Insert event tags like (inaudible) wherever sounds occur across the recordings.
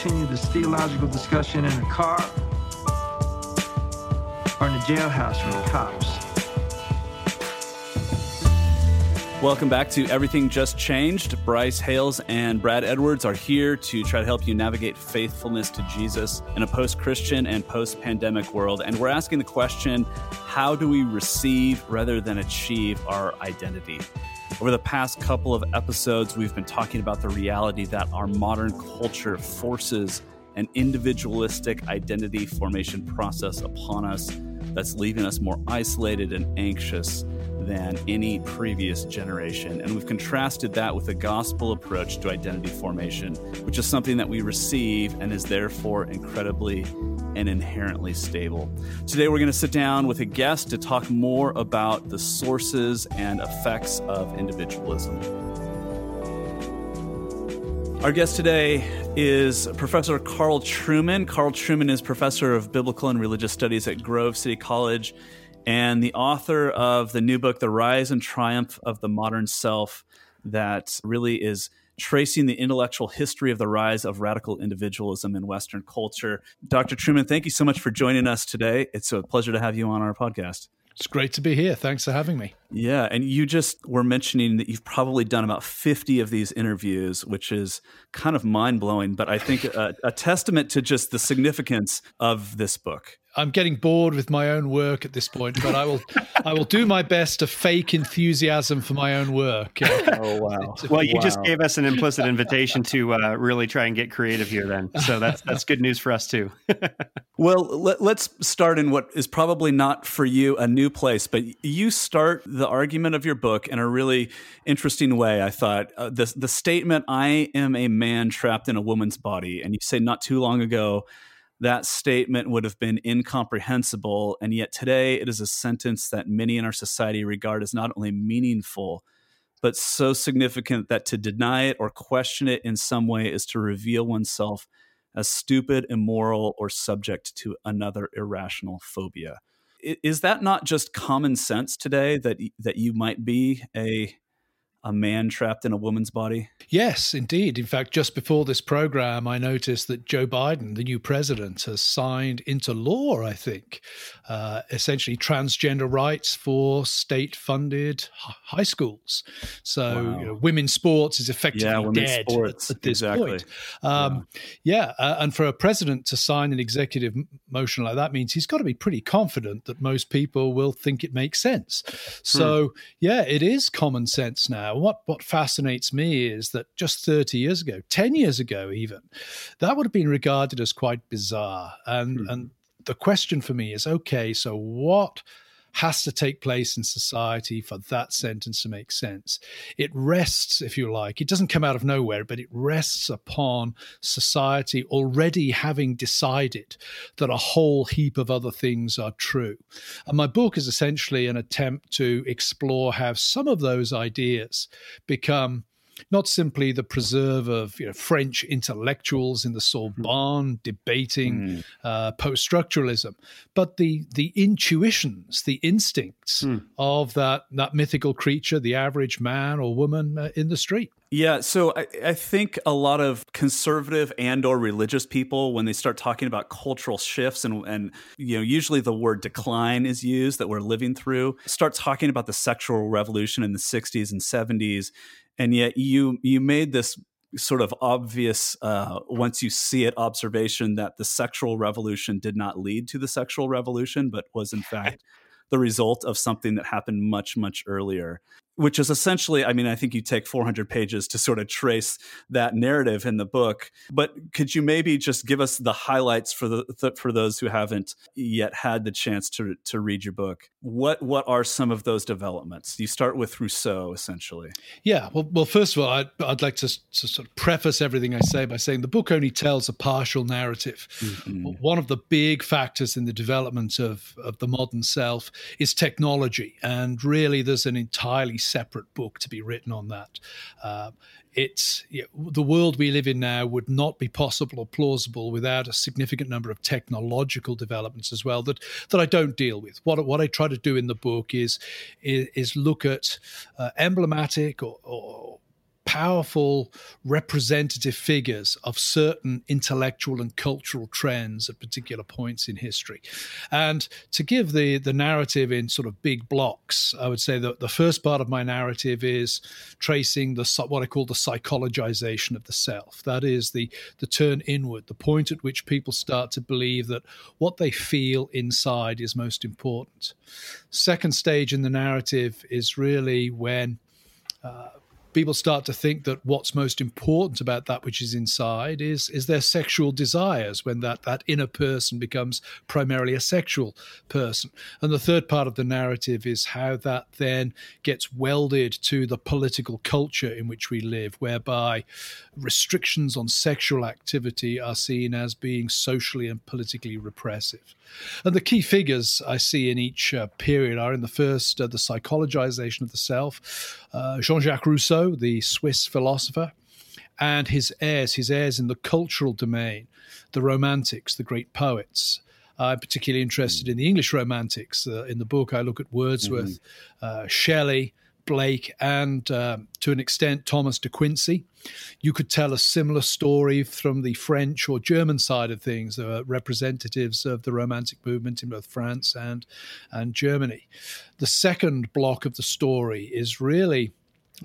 continue this theological discussion in a car or in a jailhouse from the cops. Welcome back to Everything Just Changed. Bryce Hales and Brad Edwards are here to try to help you navigate faithfulness to Jesus in a post Christian and post pandemic world. And we're asking the question how do we receive rather than achieve our identity? Over the past couple of episodes, we've been talking about the reality that our modern culture forces an individualistic identity formation process upon us that's leaving us more isolated and anxious than any previous generation. And we've contrasted that with a gospel approach to identity formation, which is something that we receive and is therefore incredibly and inherently stable. Today, we're going to sit down with a guest to talk more about the sources and effects of individualism. Our guest today is Professor Carl Trueman. Carl Trueman is professor of biblical and religious studies at Grove City College and the author of the new book, The Rise and Triumph of the Modern Self, that really is tracing the intellectual history of the rise of radical individualism in Western culture. Dr. Trueman, thank you so much for joining us today. It's a pleasure to have you on our podcast. It's great to be here. Thanks for having me. Yeah. And you just were mentioning that you've probably done about 50 of these interviews, which is kind of mind blowing, but I think a, a, testament to just the significance of this book. I'm getting bored with my own work at this point, but I will I will do my best to fake enthusiasm for my own work. (laughs) Oh wow! Well, you wow. just gave us an implicit invitation to uh, really try and get creative here, then. So that's that's good news for us too. (laughs) well, let, us start in what is probably not for you a new place, but you start the argument of your book in a really interesting way. I thought uh, the the statement "I am a man trapped in a woman's body," and you say not too long ago that statement would have been incomprehensible. And yet today it is a sentence that many in our society regard as not only meaningful, but so significant that to deny it or question it in some way is to reveal oneself as stupid, immoral, or subject to another irrational phobia. Is that not just common sense today that that you might be a a man trapped in a woman's body? Yes, indeed. In fact, just before this program, I noticed that Joe Biden, the new president, has signed into law, I think, uh, essentially transgender rights for state funded high schools. So, wow. you know, women's sports is effectively yeah, dead sports. at, this exactly. point. Um, yeah, yeah uh, and for a president to sign an executive motion like that means he's got to be pretty confident that most people will think it makes sense. So, hmm. yeah, it is common sense now what what fascinates me is that just 30 years ago, 10 years ago even, that would have been regarded as quite bizarre. And mm. and the question for me is okay, so what has to take place in society for that sentence to make sense. It rests, if you like, it doesn't come out of nowhere, but it rests upon society already having decided that a whole heap of other things are true. And my book is essentially an attempt to explore how some of those ideas become not simply the preserve of you know, French intellectuals in the Sorbonne mm. debating mm. uh, post structuralism, but the the intuitions, the instincts mm. of that that mythical creature, the average man or woman uh, in the street. Yeah, so I, I, think a lot of conservative and or religious people, when they start talking about cultural shifts and and you know usually the word decline is used that we're living through, start talking about the sexual revolution in the '60s and '70s, and yet you you made this sort of obvious uh, once you see it observation that the sexual revolution did not lead to the sexual revolution but was in (laughs) fact the result of something that happened much much earlier which is essentially i mean i think you take 400 pages to sort of trace that narrative in the book but could you maybe just give us the highlights for the th- for those who haven't yet had the chance to to read your book? What what are some of those developments? You start with rousseau essentially. Yeah well, well first of all I'd, I'd like to, to sort of preface everything i say by saying the book only tells a partial narrative. Mm-hmm. one of the big factors in the development of of the modern self is technology and really there's an entirely separate book to be written on that. Uh, it's you know, the world we live in now would not be possible or plausible without a significant number of technological developments as well that that I don't deal with. What what I try to do in the book is is, is look at uh, emblematic or, or powerful representative figures of certain intellectual and cultural trends at particular points in history. And to give the, the narrative in sort of big blocks, I would say that the first part of my narrative is tracing the what I call the psychologization of the self. That is the, the turn inward, the point at which people start to believe that what they feel inside is most important. Second stage in the narrative is really when uh, people start to think that what's most important about that which is inside is is their sexual desires when that that inner person becomes primarily a sexual person. And the third part of the narrative is how that then gets welded to the political culture in which we live whereby restrictions on sexual activity are seen as being socially and politically repressive. And the key figures I see in each uh, period are in the first, uh, the psychologization of the self, uh, Jean Jacques Rousseau, the Swiss philosopher, and his heirs, his heirs in the cultural domain, the Romantics, the great poets. I'm particularly interested in the English Romantics. Uh, in the book, I look at Wordsworth, mm-hmm. Uh, Shelley, Blake and um, to an extent Thomas de Quincey. You could tell a similar story from the French or German side of things. There are representatives of the Romantic movement in both France and, and Germany. The second block of the story is really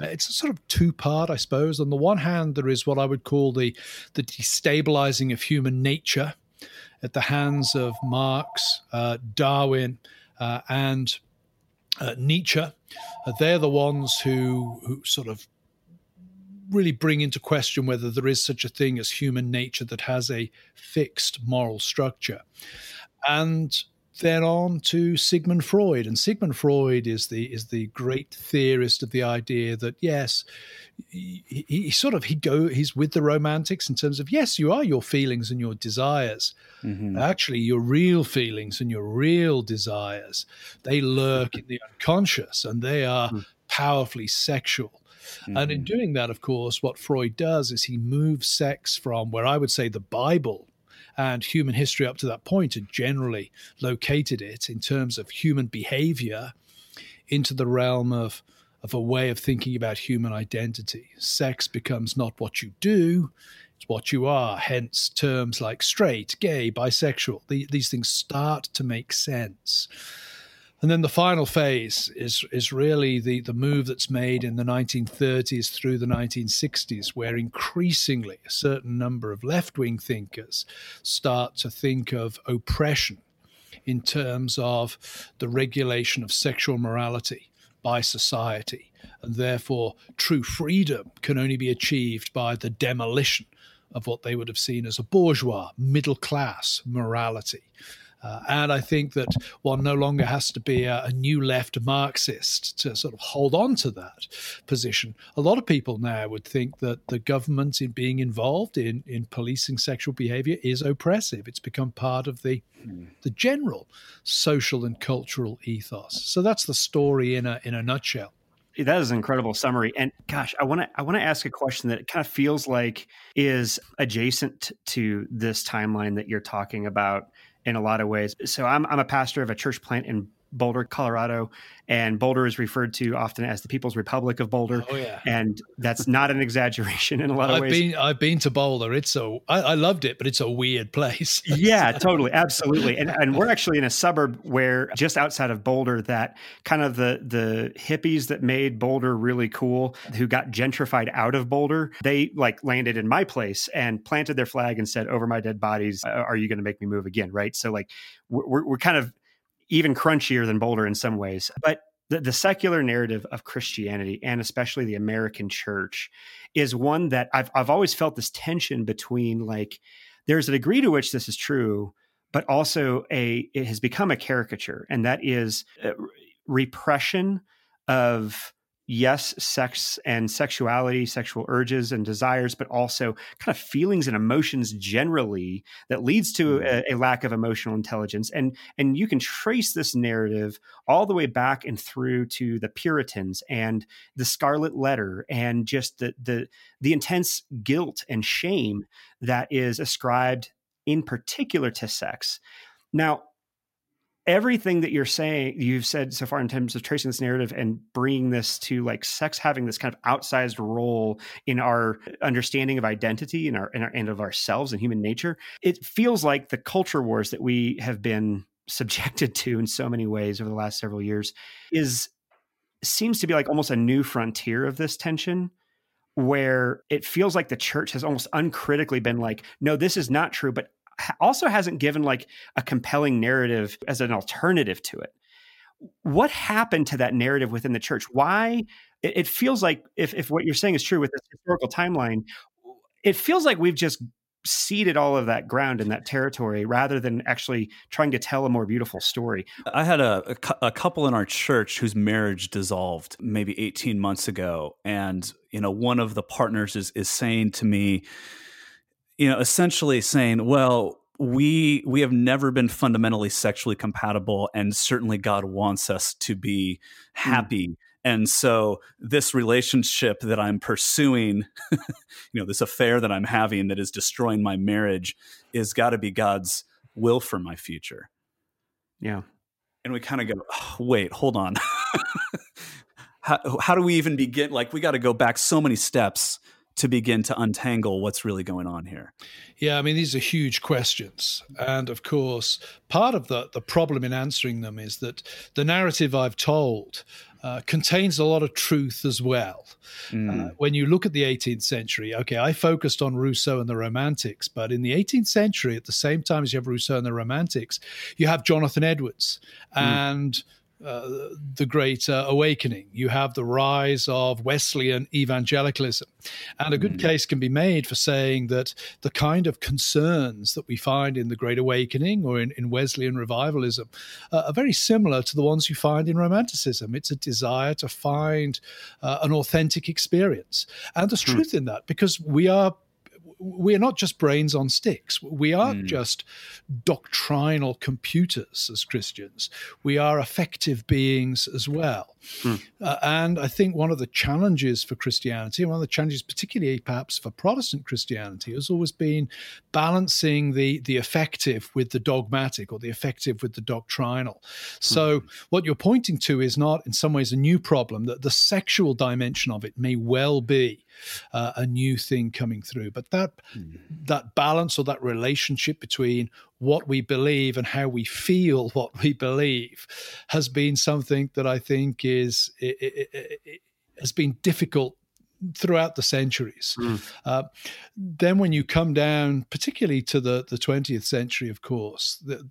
it's a sort of two part, I suppose. On the one hand, there is what I would call the the destabilizing of human nature at the hands of Marx, uh, Darwin, uh, and uh, Nietzsche. Uh, they're the ones who, who sort of really bring into question whether there is such a thing as human nature that has a fixed moral structure. And then on to Sigmund Freud, and Sigmund Freud is the is the great theorist of the idea that yes, he, he, sort of he go he's with the romantics in terms of yes, you are your feelings and your desires. Mm-hmm. Actually, your real feelings and your real desires they lurk in the unconscious, and they are mm-hmm. powerfully sexual. Mm-hmm. And in mm-hmm. doing that, of course, what Freud does is he moves sex from where I would say the Bible and human history up to that point had generally located it in terms of human behavior into the realm of of a way of thinking about human identity. Sex becomes not what you do, it's what you are. Hence, terms like straight, gay, bisexual. The, these things start to make sense. And then the final phase is is really the, the move that's made in the 1930s through the 1960s, where increasingly a certain number of left wing thinkers start to think of oppression in terms of the regulation of sexual morality by society. And therefore, true freedom can only be achieved by the demolition of what they would have seen as a bourgeois, middle class morality. Uh, and I think that one no longer has to be a, a, new left Marxist to sort of hold on to that position. A lot of people now would think that the government in being involved in, in policing sexual behavior is oppressive. It's become part of the the general social and cultural ethos. So that's the story in a in a nutshell that is an incredible summary and gosh i want to i want to ask a question that kind of feels like is adjacent to this timeline that you're talking about in a lot of ways. So I'm I'm a pastor of a church plant in Boulder, Colorado, and Boulder is referred to often as the People's Republic of Boulder. Oh yeah, and that's not an exaggeration in a lot of I've ways. Been, I've been to Boulder. It's a I, I loved it, but it's a weird place. (laughs) yeah, totally, absolutely. And and we're actually in a suburb where just outside of Boulder, that kind of the the hippies that made Boulder really cool, who got gentrified out of Boulder, they like landed in my place and planted their flag and said, "Over my dead bodies, uh, are you going to make me move again?" Right. So like we're we're kind of even crunchier than Boulder in some ways. But the, the, secular narrative of Christianity and especially the American church is one that I've I've always felt this tension between like there's a degree to which this is true, but also a it has become a caricature, and that is uh, repression of yes, sex and sexuality, sexual urges and desires, but also kind of feelings and emotions generally that leads to mm-hmm. a, a, lack of emotional intelligence. And and you can trace this narrative all the way back and through to the Puritans and the Scarlet Letter and just the the the intense guilt and shame that is ascribed in particular to sex. Now, everything that you're saying, you've said so far in terms of tracing this narrative and bringing this to like sex having this kind of outsized role in our understanding of identity and our, and, our, and of ourselves and human nature, it feels like the culture wars that we have been (laughs) subjected to in so many ways over the last several years is seems to be like almost a new frontier of this tension where it feels like the church has almost uncritically been like no this is not true but also hasn't given like a compelling narrative as an alternative to it. What happened to that narrative within the church? Why it, it feels like if, if what you're saying is true with this historical timeline, it feels like we've just ceded all of that ground in that territory rather than actually trying to tell a more beautiful story. I had a, a, a, couple in our church whose marriage dissolved maybe 18 months ago. And, you know, one of the partners is, is saying to me, you know, essentially saying, well, we we have never been fundamentally sexually compatible and certainly God wants us to be hmm. happy. Mm. And so this relationship that I'm pursuing, (laughs) you know, this affair that I'm having that is destroying my marriage is got to be God's will for my future. Yeah. And we kind of go, oh, wait, hold on. (laughs) how, how do we even begin? Like, we got to go back so many steps to begin to untangle what's really going on here? Yeah, I mean, these are huge questions. And of course, part of the, the problem in answering them is that the narrative I've told uh, contains a lot of truth as well. Mm. Uh, when you look at the 18th century, okay, I focused on Rousseau and the Romantics, but in the 18th century, at the same time as you have Rousseau and the Romantics, you have Jonathan Edwards mm. and uh, the Great uh, Awakening. You have the rise of Wesleyan evangelicalism. And a good mm. case can be made for saying that the kind of concerns that we find in the Great Awakening or in, in Wesleyan revivalism uh, are very similar to the ones you find in Romanticism. It's a desire to find uh, an authentic experience. And there's mm. truth in that because we are we're not just brains on sticks. We aren't mm. just doctrinal computers as Christians. We are affective beings as well. Mm. Uh, and I think one of the challenges for Christianity, one of the challenges, particularly perhaps for Protestant Christianity, has always been balancing the, the affective with the dogmatic or the affective with the doctrinal. So, mm. what you're pointing to is not, in some ways, a new problem, that the sexual dimension of it may well be uh, a new thing coming through. But that mm. that balance or that relationship between what we believe and how we feel (laughs) what we believe has been something that I think is it, it, it, has been difficult throughout the centuries. Mm. Uh, then when you come down, particularly to the, the 20th century, of course, the,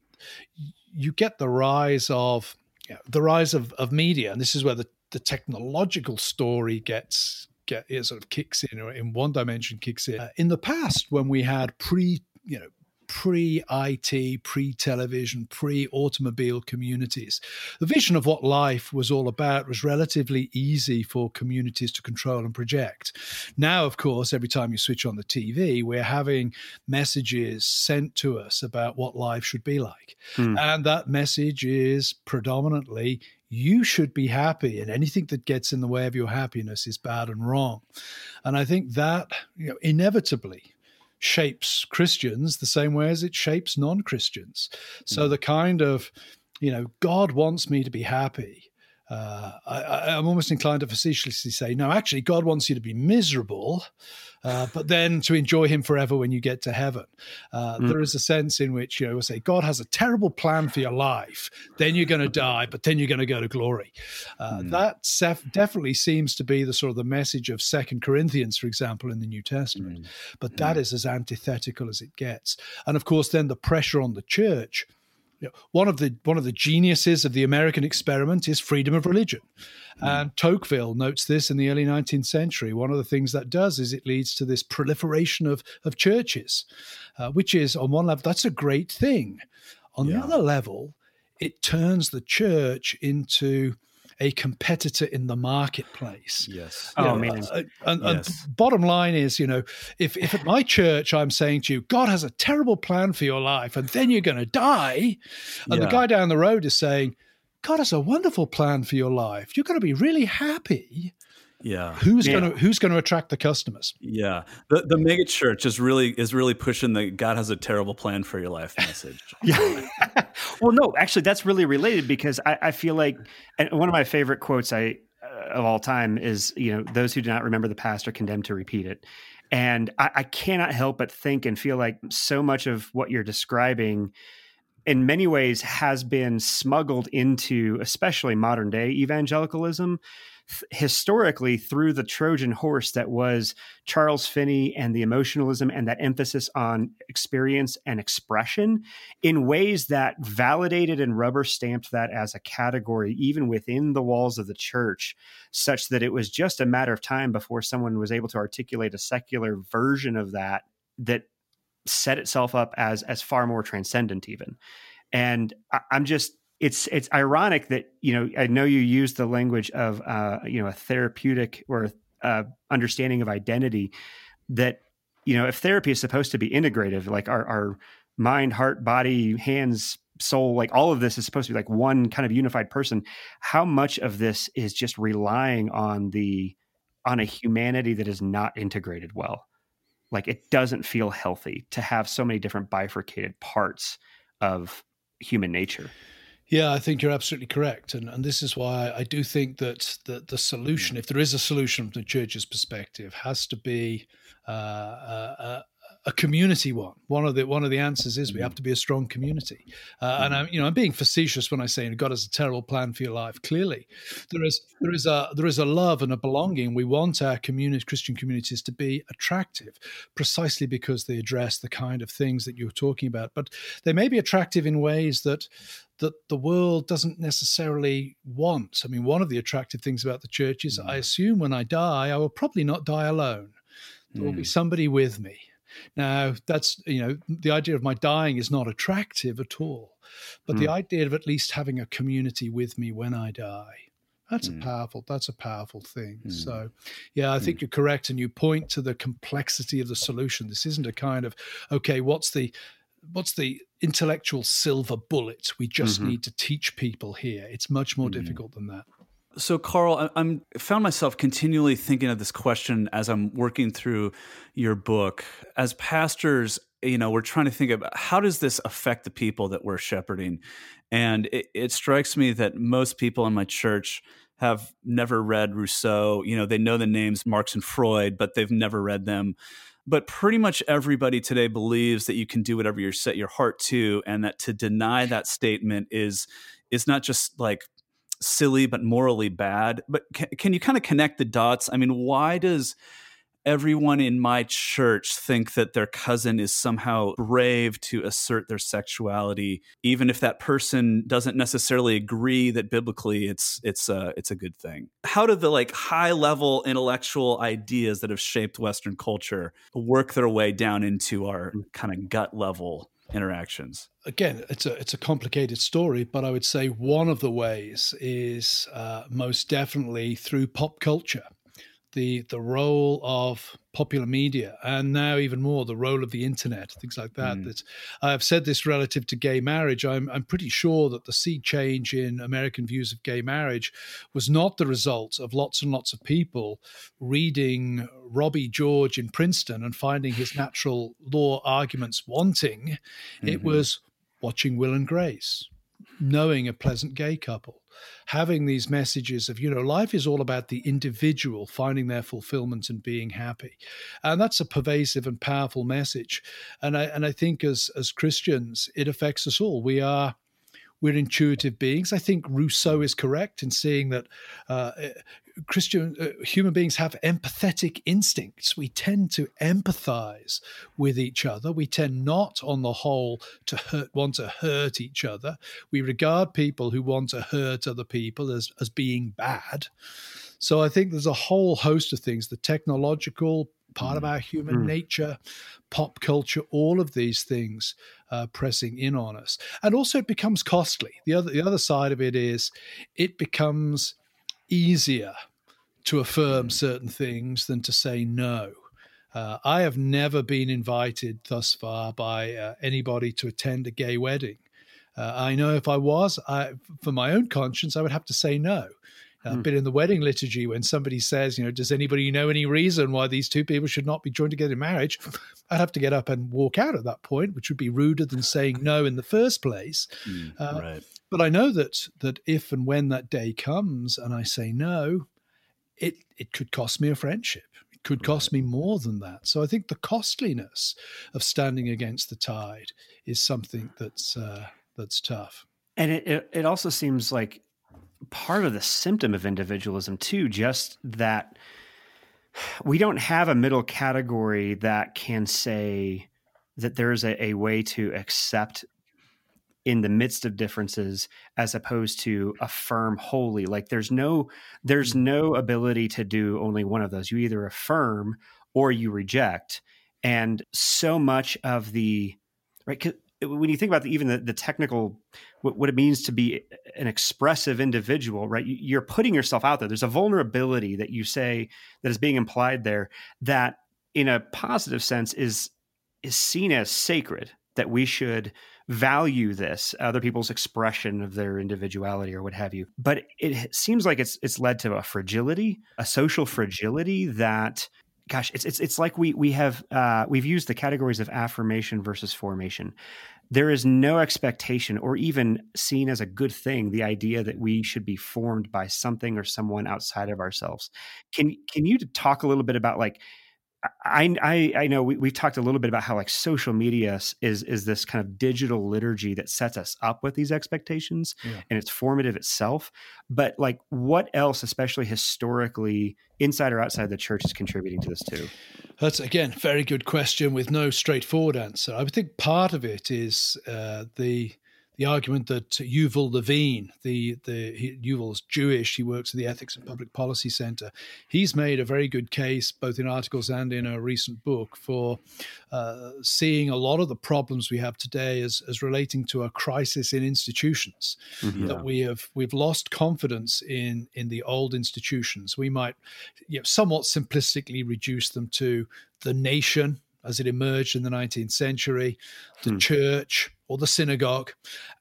you get the rise of you know, the rise of, of media, and this is where the, the technological story gets get it sort of kicks in or in one dimension kicks in. Uh, in the past, when we had pre you know pre IT, pre television, pre automobile communities. The vision of what life was all about was relatively easy for communities to control and project. Now, of course, every time you switch on the TV, we're having messages sent to us about what life should be like. Hmm. And that message is predominantly you should be happy and anything that gets in the way of your happiness is bad and wrong and i think that you know inevitably shapes Christians the same way as it shapes non Christians. So mm. the kind of, you know, God wants me to be happy. Uh, I, am almost inclined to facetiously say, no, actually, God wants you to be miserable, uh, but then to enjoy Him forever when you get to heaven. Uh, mm. There is a sense in which, you know, we say, God has a terrible plan for your life. Then you're going to die, but then you're going to go to glory. Uh, mm. That sef- definitely seems to be the sort of the message of Second Corinthians, for example, in the New Testament. Mm. But that is as antithetical as it gets. And of course, then the pressure on the church you know, one of the one of the geniuses of the American experiment is freedom of religion, mm. and Tocqueville notes this in the early 19th century. One of the things that does is it leads to this proliferation of of churches, uh, which is on one level that's a great thing. On yeah. the other level, it turns the church into a competitor in the marketplace. Yes. You oh, know, man. Uh, and, yes. and, bottom line is, you know, if, if at my church I'm saying to you, God has a terrible plan for your life and then you're going to die, and yeah. the guy down the road is saying, God has a wonderful plan for your life. You're going to be really happy. Yeah. Who's Yeah. going to who's going to attract the customers? Yeah. The the mega church is really is really pushing the God has a terrible plan for your life message. (laughs) Yeah. (laughs) well, no, actually, that's really related because I, I feel like, and one of my favorite quotes I uh, of all time is, you know, those who do not remember the past are condemned to repeat it. And I, I cannot help but think and feel like so much of what you're describing, in many ways, has been smuggled into, especially modern day evangelicalism, historically through the Trojan horse that was Charles Finney and the emotionalism and that emphasis on experience and expression in ways that validated and rubber stamped that as a category, even within the walls of the church, such that it was just a matter of time before someone was able to articulate a secular version of that that set itself up as as far more transcendent even. And I, i'm just it's it's ironic that you know I know you use the language of uh, you know a therapeutic or uh, understanding of identity that you know if therapy is supposed to be integrative like our our mind heart body hands soul like all of this is supposed to be like one kind of unified person how much of this is just relying on the on a humanity that is not integrated well? Like it doesn't feel healthy to have so many different bifurcated parts of human nature Yeah, I think you're absolutely correct, and and this is why I do think that the the solution, mm. if there is a solution from the church's perspective, has to be uh, a, a community one. One of the one of the answers is we mm-hmm. have to be a strong community, uh, and mm-hmm. I'm you know I'm being facetious when I say God has a terrible plan for your life. Clearly, there is there is a there is a love and a belonging. We want our community Christian communities to be attractive, precisely because they address the kind of things that you're talking about. But they may be attractive in ways that that the world doesn't necessarily want. I mean, one of the attractive things about the church is I mm-hmm. assume when I die, I will probably not die alone. There will be mm. somebody with me. Now, that's, you know, the idea of my dying is not attractive at all. But the hmm. idea of at least having a community with me when I die, that's a hmm. powerful, that's a powerful thing. So, hmm. yeah, I think you're correct. And you point to the complexity of the solution. This isn't a kind of, okay, what's the, what's the intellectual silver bullet we just mm-hmm. need to teach people here it's much more difficult than that So, Carl, I'm found myself continually thinking of this question as I'm working through your book. As pastors, you know, we're trying to think about how does this affect the people that we're shepherding, and it, it strikes me that most people in my church have never read Rousseau. You know, they know the names Marx and Freud, but they've never read them. But pretty much everybody today believes that you can do whatever you set your heart to, and that to deny that statement is is not just like silly but morally bad. But can, can you kind of connect the dots? I mean, why does everyone in my church think that their cousin is somehow brave to assert their sexuality, even if that person doesn't necessarily agree that biblically it's it's a it's a good thing? How do the like high level intellectual ideas that have shaped Western culture work their way down into our hmm. kind of gut level interactions? again it's a it's a complicated story but i would say one of the ways is uh, most definitely through pop culture the the role of popular media and now even more the role of the internet things like that hmm. that i've said this relative to gay marriage. I'm, I'm pretty sure that the sea change in american views of gay marriage was not the result of lots and lots of people reading robbie george in princeton and finding his natural law arguments wanting. It mm-hmm. was watching will and grace knowing a pleasant gay couple having these messages of you know life is all about the individual finding their fulfillment and being happy. And that's a pervasive and powerful message. And i and i think as as christians it affects us all. We are we're intuitive beings. I think Rousseau is correct in saying that uh, Christian uh, human beings have empathetic instincts. We tend to empathize with each other. We tend not, on the whole, to hurt, want to hurt each other. We regard people who want to hurt other people as as being bad. So I think there's a whole host of things: the technological part of our human nature, pop culture, all of these things uh, pressing in on us, and also it becomes costly. The other the other side of it is it becomes easier to affirm certain things than to say no. Uh, I have never been invited thus far by uh, anybody to attend a gay wedding. Uh, I know if I was, I, for my own conscience, I would have to say no. A mm. bit in the wedding liturgy when somebody says, you know, does anybody know any reason why these two people should not be joined together in marriage? I'd have to get up and walk out at that point, which would be ruder than saying no in the first place. Mm, uh, right. But I know that that if and when that day comes and I say no, it it could cost me a friendship. It could cost me more than that. So I think the costliness of standing against the tide is something that's uh, that's tough. And it, it, it also seems like part of the symptom of individualism too, just that we don't have a middle category that can say that there's a, a way to accept in the midst of differences as opposed to affirm wholly. Like there's no there's mm-hmm. no ability to do only one of those. You either affirm or you reject. And so much of the right when you think about the, even the, the technical what, what, it means to be an expressive individual right you're putting yourself out there. There's a vulnerability that you say that is being implied there that in a positive sense is is seen as sacred that we should value this other people's expression of their individuality or what have you. But it seems like it's it's led to a fragility a social fragility that gosh, it's it's it's like we we have uh, we've used the categories of affirmation versus formation. There is no expectation or even seen as a good thing the idea that we should be formed by something or someone outside of ourselves. Can can you talk a little bit about like I, I, I know we, we've talked a little bit about how like social media is is this kind of digital liturgy that sets us up with these expectations yeah. and it's formative itself. But like, what else, especially historically, inside or outside the church, is contributing to this too? That's again very good question with no straightforward answer. I would think part of it is uh, the the argument that Yuval Levin, the the he, Yuval's Jewish, he works at the Ethics and Public Policy Center. He's made a very good case, both in articles and in a recent book, for uh, seeing a lot of the problems we have today as as relating to a crisis in institutions. Mm-hmm. That we have we've lost confidence in in the old institutions. We might, you know, somewhat simplistically reduce them to the nation as it emerged in the 19th century, the hmm. church, or the synagogue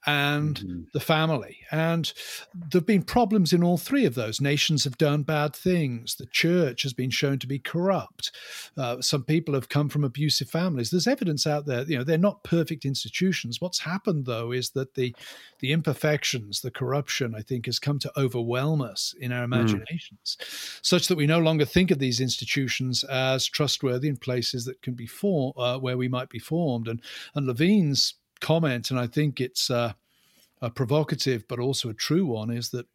and mm-hmm. the family. And there have been problems in all three of those. Nations have done bad things. The church has been shown to be corrupt. Uh, some people have come from abusive families. There's evidence out there. You know, they're not perfect institutions. What's happened though is that the the imperfections, the corruption, I think, has come to overwhelm us in our mm. imaginations, mm. such that we no longer think of these institutions as trustworthy in places that can be formed, uh, where we might be formed. And and Levin's comment, and I think it's uh, a provocative but also a true one, is that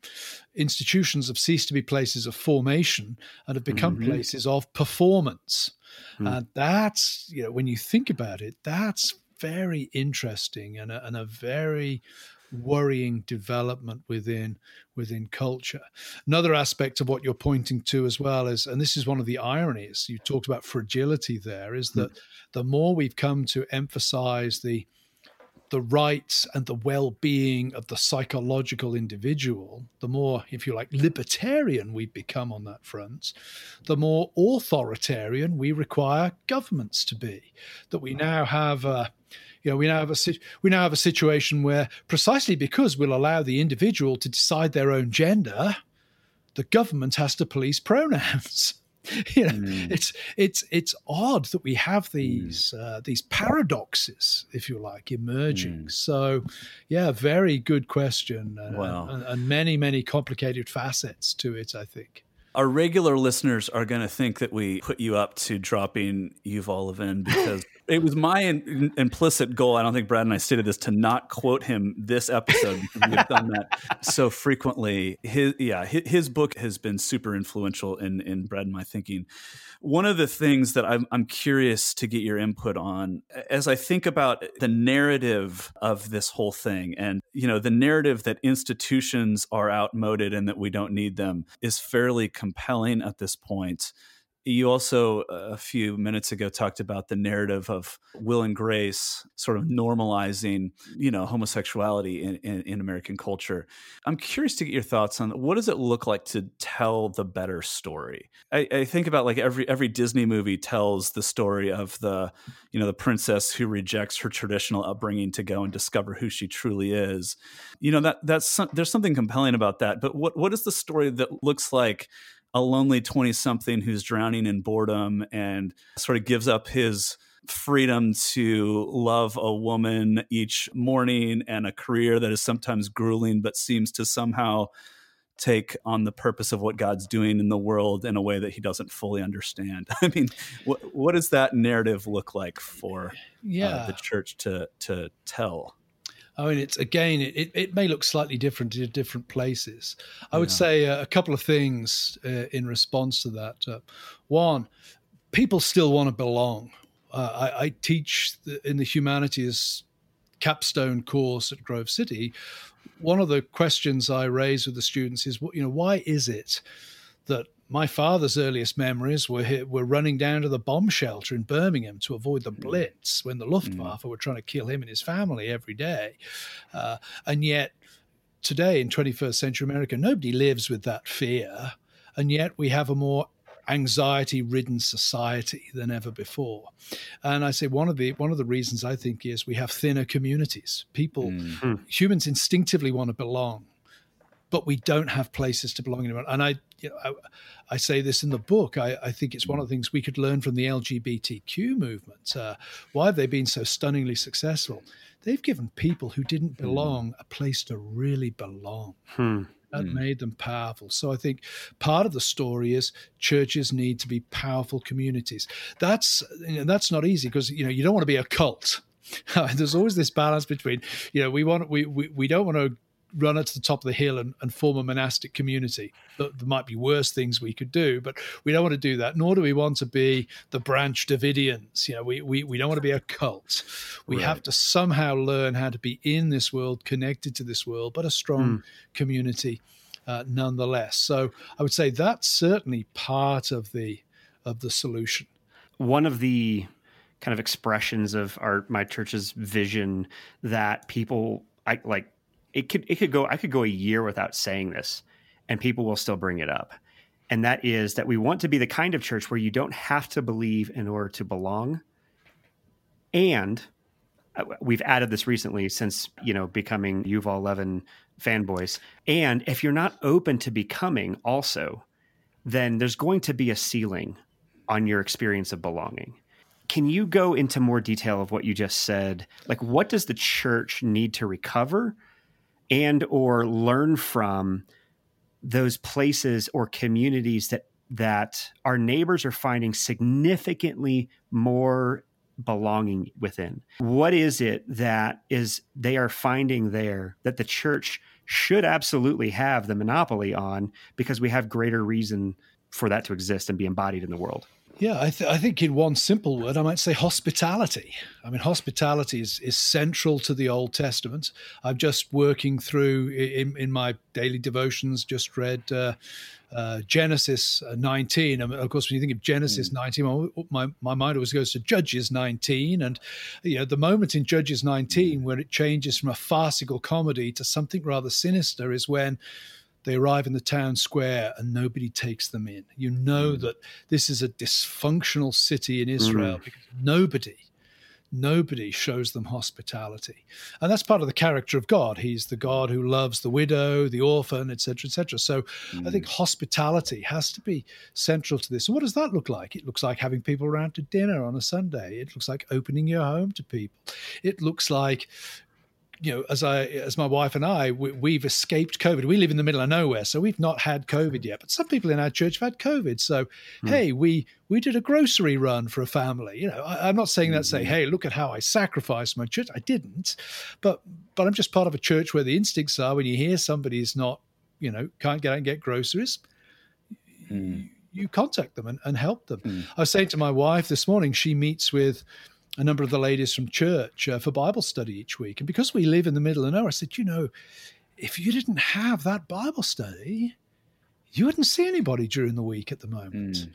institutions have ceased to be places of formation and have become mm-hmm. places of performance. Mm. And that's, you know, when you think about it, that's very interesting and a, and a very worrying development within within culture. Another aspect of what you're pointing to as well is, and this is one of the ironies you talked about fragility there, is that mm. the more we've come to emphasize the the rights and the well being of the psychological individual, the more, if you like, libertarian we become on that front, the more authoritarian we require governments to be. That we now have a you know, we now have a we now have a situation where precisely because we'll allow the individual to decide their own gender, the government has to police pronouns. (laughs) (laughs) you know, mm. it's it's it's odd that we have these mm. uh, these paradoxes, if you like, emerging. Mm. So, yeah, very good question, uh, wow. and, and many many complicated facets to it. I think our regular listeners are going to think that we put you up to dropping Yuval Levin because it was my in, implicit goal. I don't think Brad and I stated this to not quote him this episode we've done that so frequently. His yeah, his, his, book has been super influential in in Brad and my thinking. One of the things that I'm, I'm curious to get your input on as I think about the narrative of this whole thing, and you know, the narrative that institutions are outmoded and that we don't need them is fairly compelling at this point you also uh, a few minutes ago talked about the narrative of will and grace sort of normalizing you know homosexuality in, in, in, american culture. I'm curious to get your thoughts on what does it look like to tell the better story? I, I, think about like every every disney movie tells the story of the you know the princess who rejects her traditional upbringing to go and discover who she truly is. You know that that's there's something compelling about that but what what is the story that looks like a lonely 20 something who's drowning in boredom and sort of gives up his freedom to love a woman each morning and a career that is sometimes grueling but seems to somehow take on the purpose of what God's doing in the world in a way that he doesn't fully understand. (laughs) I mean, what what does that narrative look like for yeah. uh, the church to to tell? I mean, it's again, it, it may look slightly different in different places. I would say uh, a couple of things uh, in response to that. Uh, one, people still want to belong. Uh, I, I, teach in the humanities capstone course at Grove City. One of the questions I raise with the students is, you know, why is it that my father's earliest memories were were running down to the bomb shelter in Birmingham to avoid the hmm. Blitz when the Luftwaffe mm. were trying to kill him and his family every day, uh, and yet today in 21st century America, nobody lives with that fear, and yet we have a more anxiety ridden society than ever before and i say one of the one of the reasons i think is we have thinner communities people mm. humans instinctively want to belong but we don't have places to belong anymore. And I, you know, I, I, say this in the book. I, I, think it's one of the things we could learn from the LGBTQ movement. Uh, why have they been so stunningly successful? They've given people who didn't hmm. belong a place to really belong. Hmm. That hmm. made them powerful. So I think part of the story is churches need to be powerful communities. That's you know, that's not easy because you know you don't want to be a cult. (laughs) There's always this balance between, you know, we want we, we, we don't want to run up to the top of the hill and, and form a monastic community. There might be worse things we could do, but we don't want to do that. Nor do we want to be the Branch Davidians. You know, we, we, we don't want to be a cult. We right. have to somehow learn how to be in this world, connected to this world, but a strong mm. community uh, nonetheless. So I would say that's certainly part of the of the solution. One of the kind of expressions of our my church's vision that people I like it could it could go I could go a year without saying this and people will still bring it up. And that is that we want to be the kind of church where you don't have to believe in order to belong. And uh, we've added this recently since, you know, becoming Yuval Levin fanboys. And if you're not open to becoming also, then there's going to be a ceiling on your experience of belonging. Can you go into more detail of what you just said? Like what does the church need to recover and or learn from those places or communities that that our neighbors are finding significantly more belonging within. What is it that is they are finding there that the church should absolutely have the monopoly on because we have greater reason for that to exist and be embodied in the world yeah, I, th- I, think in one simple word, I might say hospitality. I mean, hospitality is, is central to the Old Testament. I'm just working through in, in my daily devotions, just read uh, uh, Genesis 19. I mean, of course, when you think of Genesis mm. 19, my, my mind always goes to Judges 19. And, you know, the moment in Judges 19 where it changes from a farcical comedy to something rather sinister is when they arrive in the town square and nobody takes them in. You know mm. that this is a dysfunctional city in Israel mm. because nobody, nobody shows them hospitality. And that's part of the character of God. He's the God who loves the widow, the orphan, etc., etc. So mm. I think mm. hospitality has to be central to this. And what does that look like? It looks like having people around to dinner on a Sunday. It looks like opening your home to people. It looks like you know, as I, as my wife and I, we, have escaped COVID. We live in the middle of nowhere, so we've not had COVID yet. But some people in our church have had COVID. So, mm. hey, we we did a grocery run for a family. You know, I, am not saying that. Say, hmm. hey, look at how I sacrificed my church. I didn't, but but I'm just part of a church where the instincts are when you hear somebody's not, you know, can't get out and get groceries. Mm. You contact them and, and help them. Mm. I was saying to my wife this morning, she meets with a number of the ladies from church uh, for Bible study each week. And because we live in the middle of nowhere, I said, you know, if you didn't have that Bible study, you wouldn't see anybody during the week at the moment. Mm.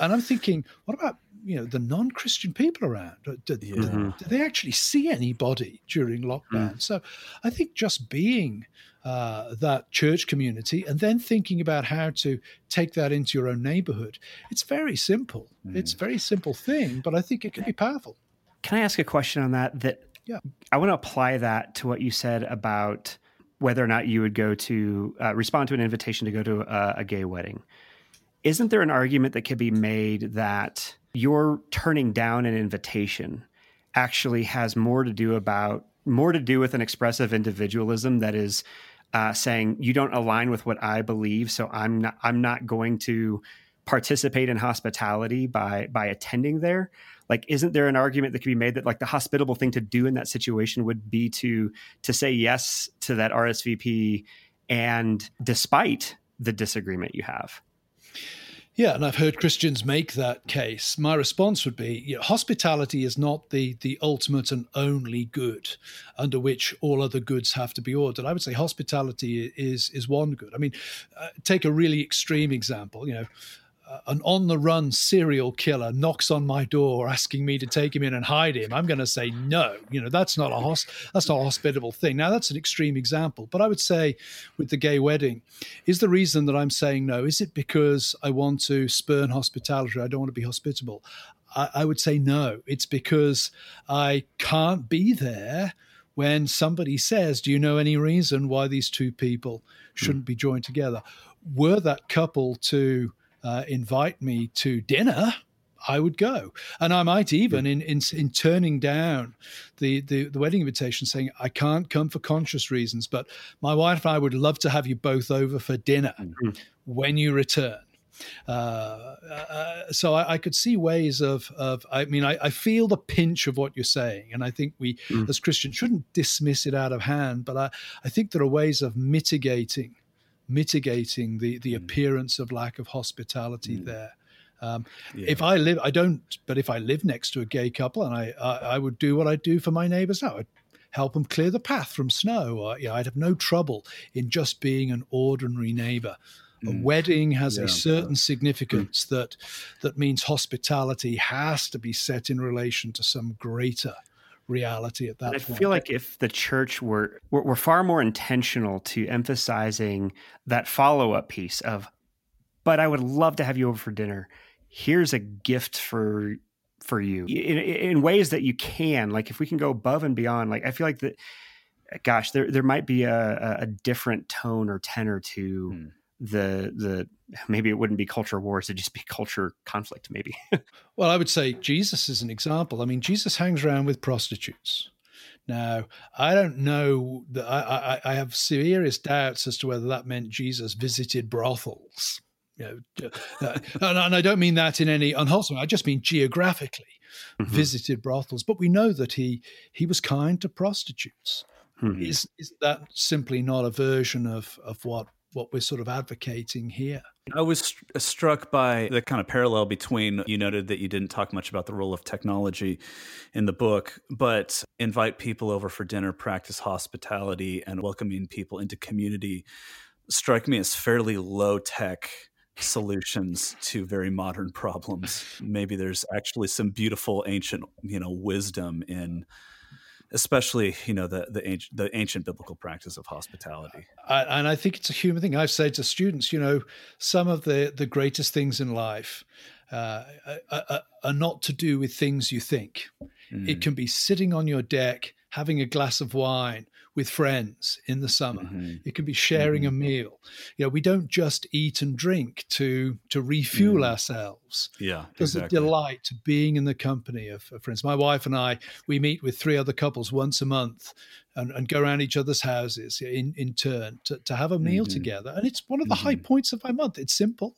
and I'm thinking, what about you know the non-Christian people around? Do, do, Yeah. do they actually see anybody during lockdown? So I think just being uh, that church community and then thinking about how to take that into your own neighborhood, it's very simple. It's a very simple thing, but I think it can be powerful. Can I ask a question on that? That Yeah. I want to apply that to what you said about whether or not you would go to uh, respond to an invitation to go to a, a gay wedding. Isn't there an argument that could be made that your turning down an invitation actually has more to do about more to do with an expressive individualism that is uh, saying you don't align with what I believe, so I'm not I'm not going to participate in hospitality by by attending there. Like isn't there an argument that could be made that like the hospitable thing to do in that situation would be to to say yes to that RSVP and despite the disagreement you have Yeah, and I've heard Christians make that case. My response would be you know, hospitality is not the, the ultimate and only good under which all other goods have to be ordered. I would say hospitality is is one good. I mean, uh, take a really extreme example. You know, an on the run serial killer knocks on my door asking me to take him in and hide him, I'm going to say no. You know, that's not a hos- that's not a hospitable thing. Now that's an extreme example, but I would say with the gay wedding, is the reason that I'm saying no, is it because I want to spurn hospitality? I don't want to be hospitable. I, I would say no. It's because I can't be there when somebody says, Do you know any reason why these two people hmm. shouldn't be joined together? Were that couple to uh, invite me to dinner, I would go, and I might even in in, in turning down the, the the wedding invitation, saying I can't come for conscious reasons, but my wife and I would love to have you both over for dinner when you return. Uh, uh, so I, I could see ways of of. I mean, I, I feel the pinch of what you're saying, and I think we as Christians shouldn't dismiss it out of hand. But I I think there are ways of mitigating mitigating the the mm. appearance of lack of hospitality mm. there. Um, If I live, I don't, but if I live next to a gay couple, and I, I, I would do what I do for my neighbors now, I'd help them clear the path from snow. Or, know, I'd have no trouble in just being an ordinary neighbor. A mm. wedding has a certain significance that that means hospitality has to be set in relation to some greater reality at that I point. feel like if the church were were, were far more intentional to emphasizing that follow up piece of, but I would love to have you over for dinner. Here's a gift for for you in, in ways that you can. Like if we can go above and beyond. Like I feel like that. Gosh, there there might be a, a different tone or tenor to Hmm. The the maybe it wouldn't be culture wars; it'd just be (laughs) culture conflict. Maybe. (laughs) Well, I would say Jesus is an example. I mean, Jesus hangs around with prostitutes. Now, I don't know that I, I, I have serious doubts as to whether that meant Jesus visited brothels. You know, uh, (laughs) and, and I don't mean that in any unwholesome. I just mean geographically visited brothels. But we know that he he was kind to prostitutes. Mhm. Is is that simply not a version of of what what we're sort of advocating here? I was st- uh, struck by the kind of parallel between you noted that you didn't talk much about the role of technology in the book, but invite people over for dinner, practice hospitality, and welcoming people into community strike me as fairly low tech solutions to very modern problems. Maybe there's actually some beautiful ancient, you know, wisdom in especially, you know, the the ancient, the ancient biblical practice of hospitality. I, and I think it's a human thing. I've said to students, you know, some of the the greatest things in life uh, are, are- not to do with things you think. Mm. It can be sitting on your deck having a glass of wine with friends in the summer. Mhm. It can be sharing a meal. You know, we don't just eat and drink to to refuel ourselves. Yeah, There's exactly. a delight to being in the company of, of friends. My wife and I, we meet with three other couples once a month and, and go around each other's houses in, in turn to, to have a meal Mhm. together. And it's one of the high points of my month. It's simple.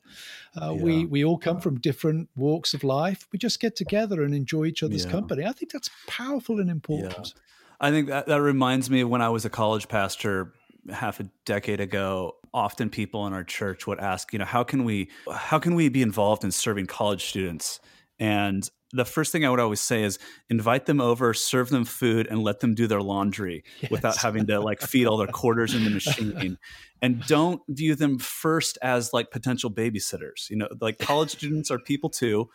Uh, Yeah. We we all come from different walks of life. We just get together and enjoy each other's Yeah. company. I think that's powerful and important. I think that, that reminds me of when I was a college pastor half a decade ago. Often people in our church would ask, you know, how can we how can we be involved in serving college students And the first thing I would always say is invite them over, serve them food, and let them do their laundry (laughs) yes. without having to like feed all their quarters in the (laughs) machine. and don't view them first as like potential babysitters. You know, like college students are people too.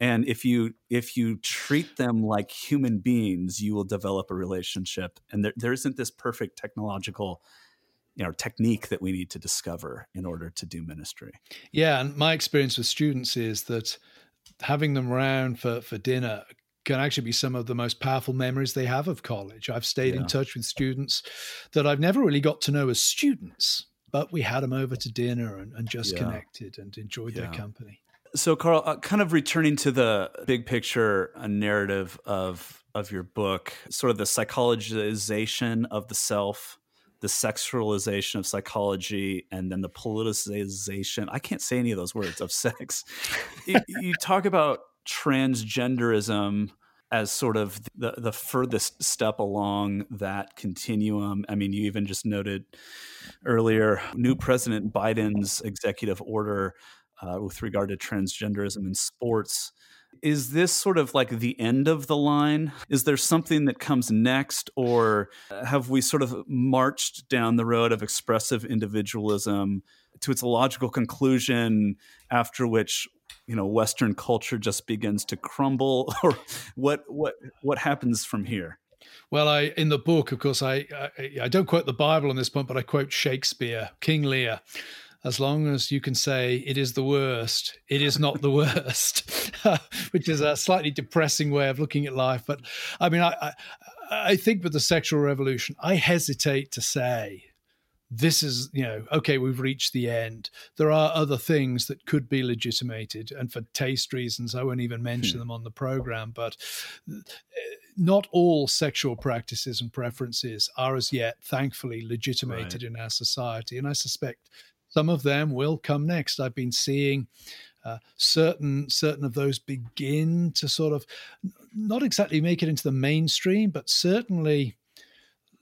And if you if you treat them like human beings, you will develop a relationship. And there, there isn't this perfect technological you know technique that we need to discover in order to do ministry yeah and my experience with students is that having them around for, for dinner can actually be some of the most powerful memories they have of college. I've stayed yeah. in touch with students that I've never really got to know as students, but we had them over to dinner and, and just yeah. connected and enjoyed yeah. their company. So, Carl, uh, kind of returning to the big picture uh, narrative of of your book, sort of the psychologization of the self the sexualization of psychology and then the politicization i can't say any of those words of sex. (laughs) You, you, talk about transgenderism as sort of the, the furthest step along that continuum. I mean you even just noted earlier new president biden's executive order uh, with regard to transgenderism in sports is this sort of like the end of the line? Is there something that comes next, or have we sort of marched down the road of expressive individualism to its logical conclusion, after which you know Western culture just begins to crumble, (laughs) or what what what happens from here? Well, I in the book, of course, I, I, I don't quote the Bible on this point, but I quote Shakespeare, King Lear, as long as you can say it is the worst, it is not the (laughs) worst, (laughs) which is a slightly depressing way of looking at life. But I mean, I, I, I think with the sexual revolution, I hesitate to say this is, you know, okay, we've reached the end. There are other things that could be legitimated, and for taste reasons, I won't even mention hmm. them on the program. But eh, not all sexual practices and preferences are as yet, thankfully, legitimated right. in our society. And I suspect some of them will come next. I've been seeing uh, certain certain of those begin to sort of not exactly make it into the mainstream, but certainly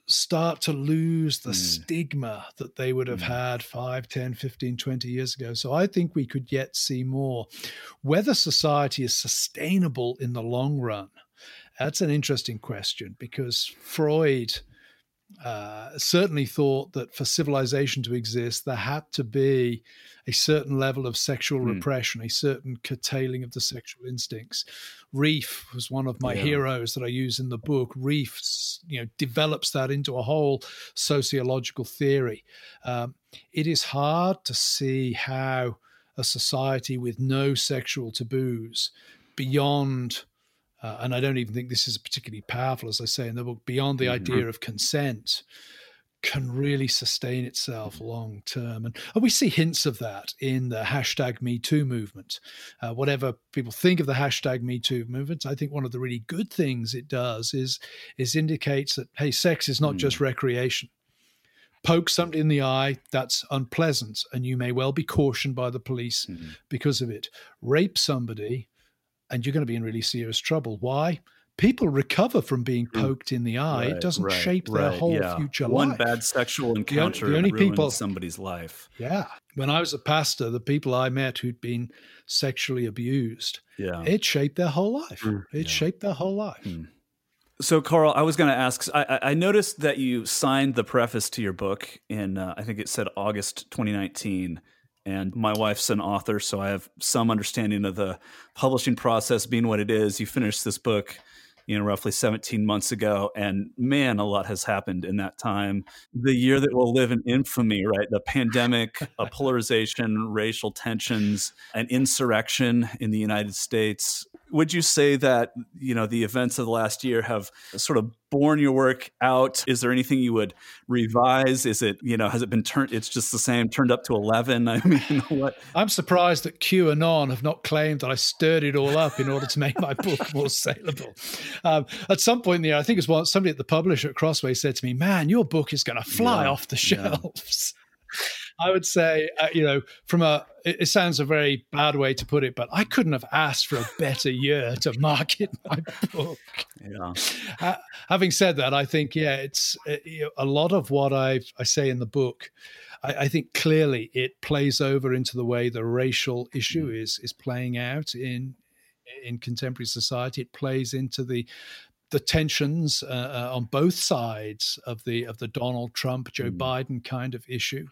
start to lose the mm. stigma that they would have mm. had 5 10 15 20 years ago so i think we could yet see more whether society is sustainable in the long run that's an interesting question because freud uh, certainly thought that for civilization to exist, there had to be a certain level of sexual mm. repression, a certain curtailing of the sexual instincts. Rieff was one of my yeah. heroes that I use in the book. Rieff, you know, develops that into a whole sociological theory. Um, it is hard to see how a society with no sexual taboos beyond uh, and I don't even think this is particularly powerful, as I say in the book, beyond the mm-hmm. idea of consent, can really sustain itself long term. And, and, we see hints of that in the hashtag Me Too movement. Uh, whatever people think of the hashtag Me Too movement, I think one of the really good things it does is, is indicates that, hey, sex is not mm. just recreation poke somebody in the eye, that's unpleasant, and you may well be cautioned by the police mm-hmm. because of it. Rape somebody, and you're going to be in really serious trouble. Why? People recover from being mm. poked in the eye. Right, it doesn't right, shape their right, whole yeah. future One life. bad sexual encounter the, the only people somebody's life. Yeah. When I was a pastor, the people I met who'd been sexually abused, yeah, it shaped their whole life. Mm, it yeah. shaped their whole life. Mm. So, Carl, I was going to ask. I, I, noticed that you signed the preface to your book in, uh, I think it said August 2019 and my wife's an author, so I have some understanding of the publishing process being what it is. You finished this book, you know, roughly 17 months ago, and man, a lot has happened in that time. The year that will live in infamy, right? The pandemic, (laughs) a polarization, racial tensions, an insurrection in the United States, would you say that you know the events of the last year have sort of borne your work out? Is there anything you would revise? Is it you know has it been turned it's just the same turned up to 11 (laughs) i mean what? I'm surprised that qanon have not claimed that i stirred it all up in order to make my book more saleable. Um, at some point in the year i think it was somebody at the publisher at crossway said to me man your book is going to fly yeah, off the shelves. yeah. I would say, uh, you know, from a, it, it, sounds a very bad way to put it, but I couldn't have asked for a better year to market (laughs) my book. Yeah. Uh, having said that, I think, yeah, it's uh, you know, a lot of what I I say in the book. I, I, think clearly it plays over into the way the racial issue mm. is is playing out in in contemporary society. It plays into the the tensions uh, uh, on both sides of the of the Donald Trump Joe mm. Biden kind of issue.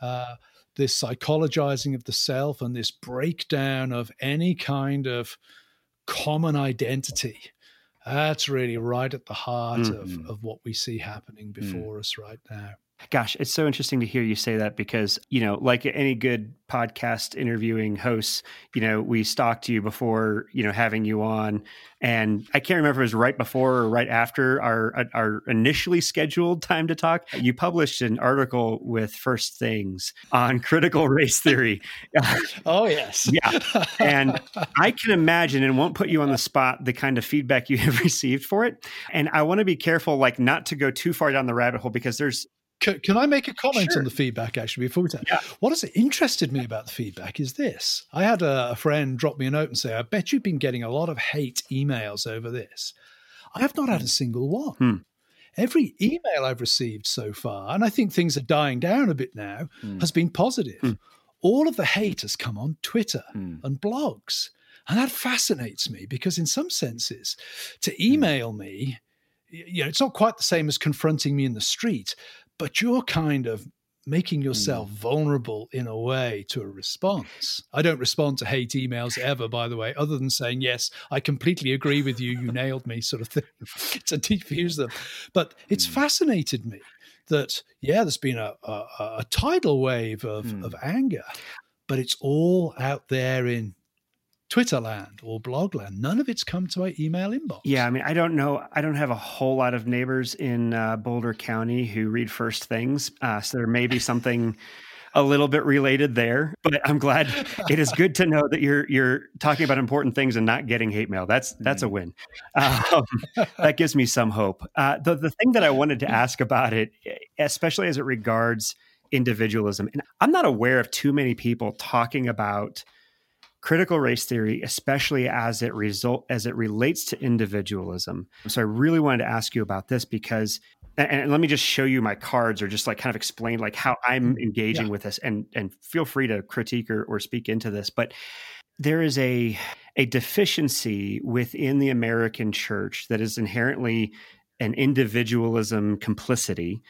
Uh, this psychologizing of the self and this breakdown of any kind of common identity. That's really right at the heart mm-hmm. of, of what we see happening mm. before mm. us right now. Gosh, it's so interesting to hear you say that because, you know, like any good podcast interviewing hosts, you know, we stalked you before, you know, having you on. And I can't remember if it was right before or right after our our initially scheduled time to talk. You published an article with First Things on critical race theory. (laughs) oh yes. (laughs) yeah. And I can imagine and won't put you on the spot the kind of feedback you (laughs) have received for it. And I want to be careful like not to go too far down the rabbit hole because there's can, can I make a comment sure. on the feedback actually before we take? Yeah. What has interested me about the feedback is this. I had a, a friend drop me a note and say, I bet you've been getting a lot of hate emails over this. I have not had a single one. Hmm. Every email I've received so far, and I think things are dying down a bit now, hmm. has been positive. Hmm. All of the hate has come on Twitter hmm. and blogs. And that fascinates me because, in some senses, to email me, you know, it's not quite the same as confronting me in the street, but you're kind of making yourself mm. vulnerable in a way to a response. I don't respond to hate emails ever, by the way, other than saying, yes, I completely agree with you, you nailed me, sort of thing, (laughs) to defuse them. But it's mm. fascinated me that, yeah, there's been a, a, a tidal wave of, mm. of anger, but it's all out there in Twitter land or blog land. None of it's come to my email inbox. Yeah, I mean, I don't know. I don't have a whole lot of neighbors in uh, Boulder County who read First Things, uh, so there may be (laughs) something a little bit related there. But I'm glad it is good to know that you're you're talking about important things and not getting hate mail. That's that's a mm. win. Um, (laughs) that gives me some hope. Uh, the the thing that I wanted to ask about it, especially as it regards individualism, and I'm not aware of too many people talking about critical race theory, especially as it result as it relates to individualism. So I really wanted to ask you about this because and, let me just show you my cards or just like kind of explain like how I'm mm-hmm. engaging yeah. with this and and feel free to critique or, or speak into this. But there is a a deficiency within the American church that is inherently an individualism complicity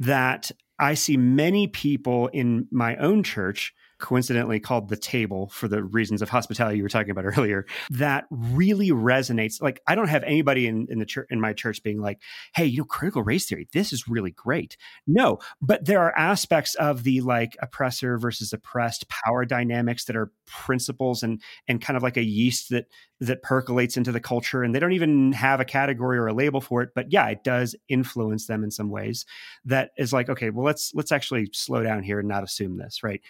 that I see many people in my own church coincidentally called The Table for the reasons of hospitality you were talking about (laughs) earlier, that really resonates. Like, I don't have anybody in, in the church, in my church being like, hey, you know, critical race theory, this is really great. No, but there are aspects of the like oppressor versus oppressed power dynamics that are principles and, and kind of like a yeast that, that percolates into the culture. And they don't even have a category or a label for it. But yeah, it does influence them in some ways that is like, okay, well, let's, let's actually slow down here and not assume this, right?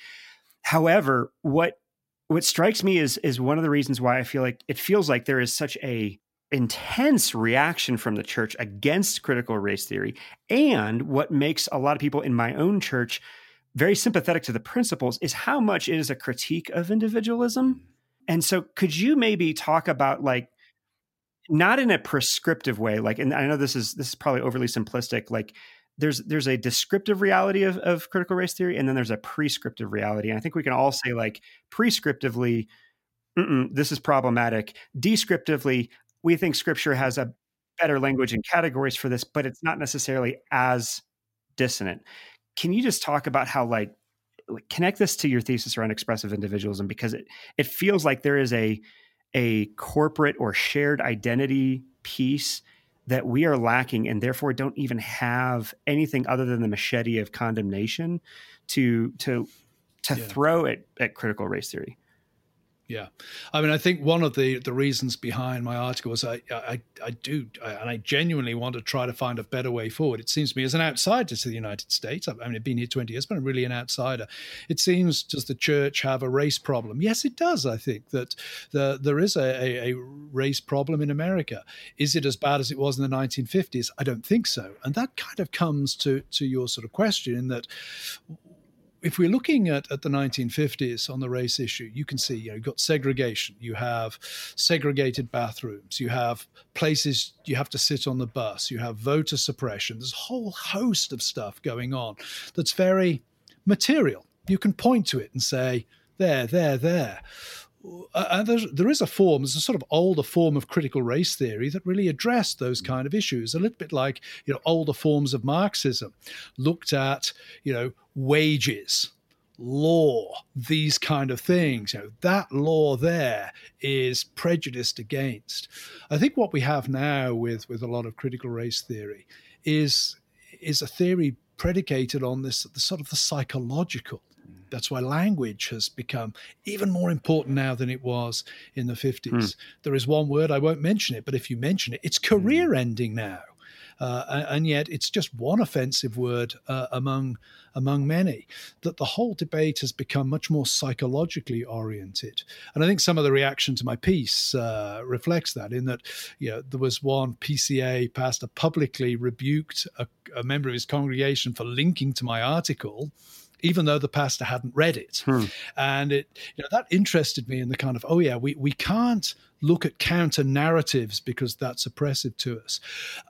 However, what what strikes me is is one of the reasons why I feel like it feels like there is such a intense reaction from the church against critical race theory and what makes a lot of people in my own church very sympathetic to the principles is how much it is a critique of individualism. Mm. And so could you maybe talk about like not in a prescriptive way like and I know this is this is probably overly simplistic like there's there's a descriptive reality of, of critical race theory and then there's a prescriptive reality. And i think we can all say like prescriptively this is problematic. Descriptively we think scripture has a better language and categories for this but it's not necessarily as dissonant. Can you just talk about how like connect this to your thesis around expressive individualism? Because it it feels like there is a a corporate or shared identity piece that we are lacking and therefore don't even have anything other than the machete of condemnation to to to yeah. throw at, at critical race theory. Yeah, I mean, I think one of the the reasons behind my article was I I, I do I, and I genuinely want to try to find a better way forward. It seems to me as an outsider to the United States. I mean, I've been here twenty years, but I'm really an outsider. It seems does the church have a race problem? Yes, it does. I think that the, there is a, a, a race problem in America. Is it as bad as it was in the 1950s? I don't think so. And that kind of comes to to your sort of question in that if we're looking at, at the 1950s on the race issue, you can see you know, you've got segregation, you have segregated bathrooms, you have places you have to sit on the bus, you have voter suppression. There's a whole host of stuff going on that's very material. You can point to it and say, there, there, there. Uh, there is a form, there's a sort of older form of critical race theory that really addressed those mm. kind of issues, a little bit like you know older forms of Marxism, looked at you know wages, law, these kind of things. You know that law there is prejudiced against. I think what we have now with with a lot of critical race theory is is a theory predicated on this the sort of the psychological that's why language has become even more important now than it was in the 50s. Mm. There is one word, I won't mention it, but if you mention it, it's career ending now. Uh, and yet it's just one offensive word uh, among among many. That the whole debate has become much more psychologically oriented, and I think some of the reaction to my piece uh, reflects that. In that, you know, there was one PCA pastor publicly rebuked a, a member of his congregation for linking to my article even though the pastor hadn't read it. Hmm. And it, you know, that interested me in the kind of, oh yeah, we, we can't look at counter narratives because that's oppressive to us.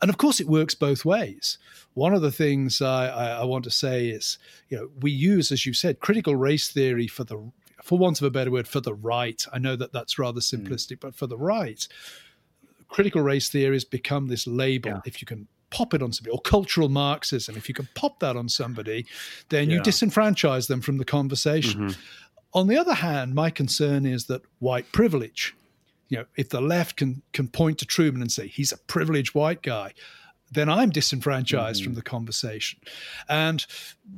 And of course, it works both ways. One of the things I, I, I want to say is, you know, we use, as you said, critical race theory for the, for want of a better word, for the right. I know that that's rather hmm. simplistic, but for the right, critical race theory has become this label. Yeah. If you can pop it on somebody, or cultural Marxism, if you can pop that on somebody, then you disenfranchise them from the conversation. Mm-hmm. On the other hand, my concern is that white privilege, you know, if the left can can point to Trueman and say he's a privileged white guy, then I'm disenfranchised mm-hmm. from the conversation. And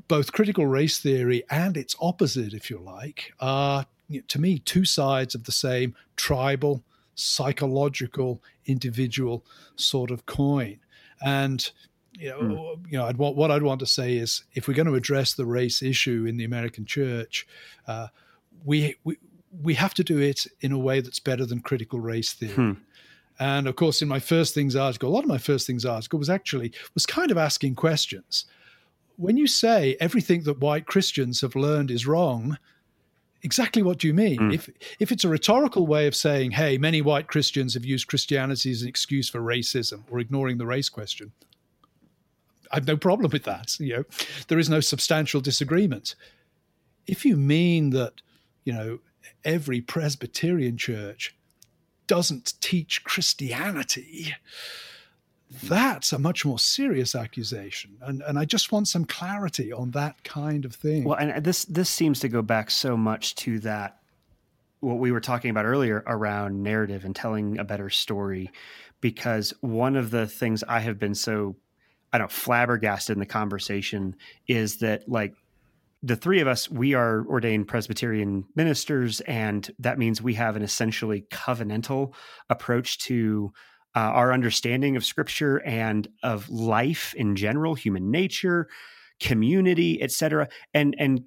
both critical race theory and its opposite, if you like, are you know, to me two sides of the same tribal, psychological, individual sort of coin. And you know, mm. you know, I'd want, what I'd want to say is, if we're going to address the race issue in the American church, uh, we, we we have to do it in a way that's better than critical race theory. Hmm. And of course, in my first things article, a lot of my first things article was actually was kind of asking questions. When you say everything that white Christians have learned is wrong, exactly what do you mean? Mm. If if it's a rhetorical way of saying, "Hey, many white Christians have used Christianity as an excuse for racism or ignoring the race question," I have no problem with that. You know, there is no substantial disagreement. If you mean that, you know, every Presbyterian church doesn't teach Christianity, that's a much more serious accusation and and I just want some clarity on that kind of thing. Well, and this this seems to go back so much to that what we were talking about earlier around narrative and telling a better story because one of the things I have been so I don't flabbergasted in the conversation is that like the three of us, we are ordained Presbyterian ministers, and that means we have an essentially covenantal approach to uh, our understanding of scripture and of life in general, human nature, community, etc. And and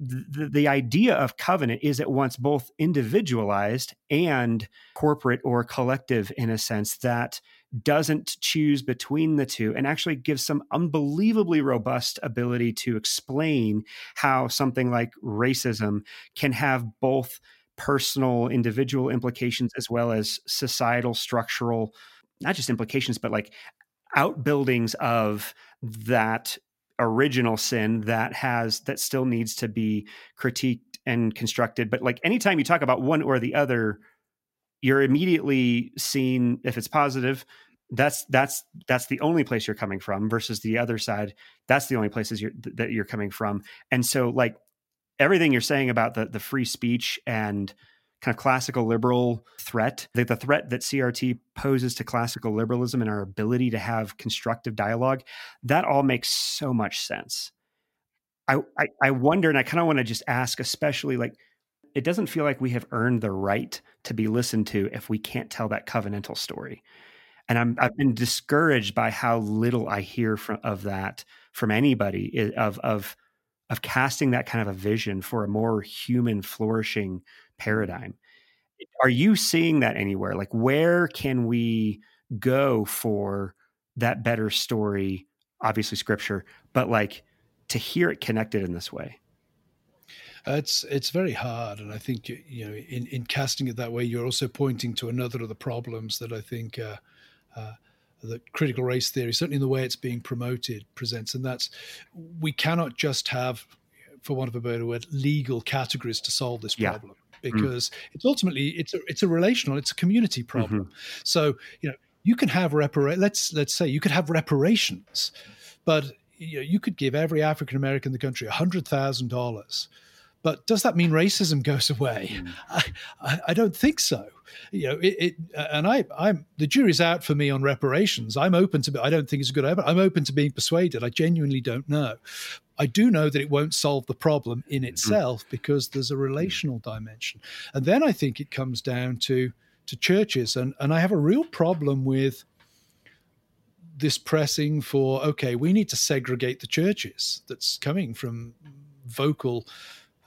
the, the idea of covenant is at once both individualized and corporate or collective in a sense that doesn't choose between the two and actually gives some unbelievably robust ability to explain how something like racism can have both personal individual implications as well as societal structural not just implications but like outbuildings of that original sin that has that still needs to be critiqued and constructed. But like anytime you talk about one or the other you're immediately seen if it's positive that's that's that's the only place you're coming from versus the other side that's the only places you're, that you're coming from. And so like everything you're saying about the the free speech and kind of classical liberal threat, the, the threat that CRT poses to classical liberalism and our ability to have constructive dialogue, that all makes so much sense. I, I, I wonder, and I kind of want to just ask, especially like, it doesn't feel like we have earned the right to be listened to if we can't tell that covenantal story. And I'm, I've been discouraged by how little I hear from, of that from anybody eh, of, of, of casting that kind of a vision for a more human flourishing paradigm. Are you seeing that anywhere? Like, where can we go for that better story? Obviously, scripture, but like to hear it connected in this way. Uh, it's it's very hard, and I think you know in, in casting it that way, you're also pointing to another of the problems that I think uh, uh, that critical race theory, certainly in the way it's being promoted, presents, and that's we cannot just have, for want of a better word, legal categories to solve this problem. because mm. it's ultimately it's a it's a relational, it's a community problem. Mm-hmm. So you know you can have repara- let's let's say you could have reparations, but you, know, you could give every African American in the country hundred thousand dollars. But does that mean racism goes away? Mm. I, I, I, don't think so. You know, it, it, and I, I'm the jury's out for me on reparations. I'm open to. I don't think it's a good idea. I'm open to being persuaded. I genuinely don't know. I do know that it won't solve the problem in mm. itself because there's a relational dimension, and then I think it comes down to to churches, and and I have a real problem with this pressing for okay, we need to segregate the churches that's coming from vocal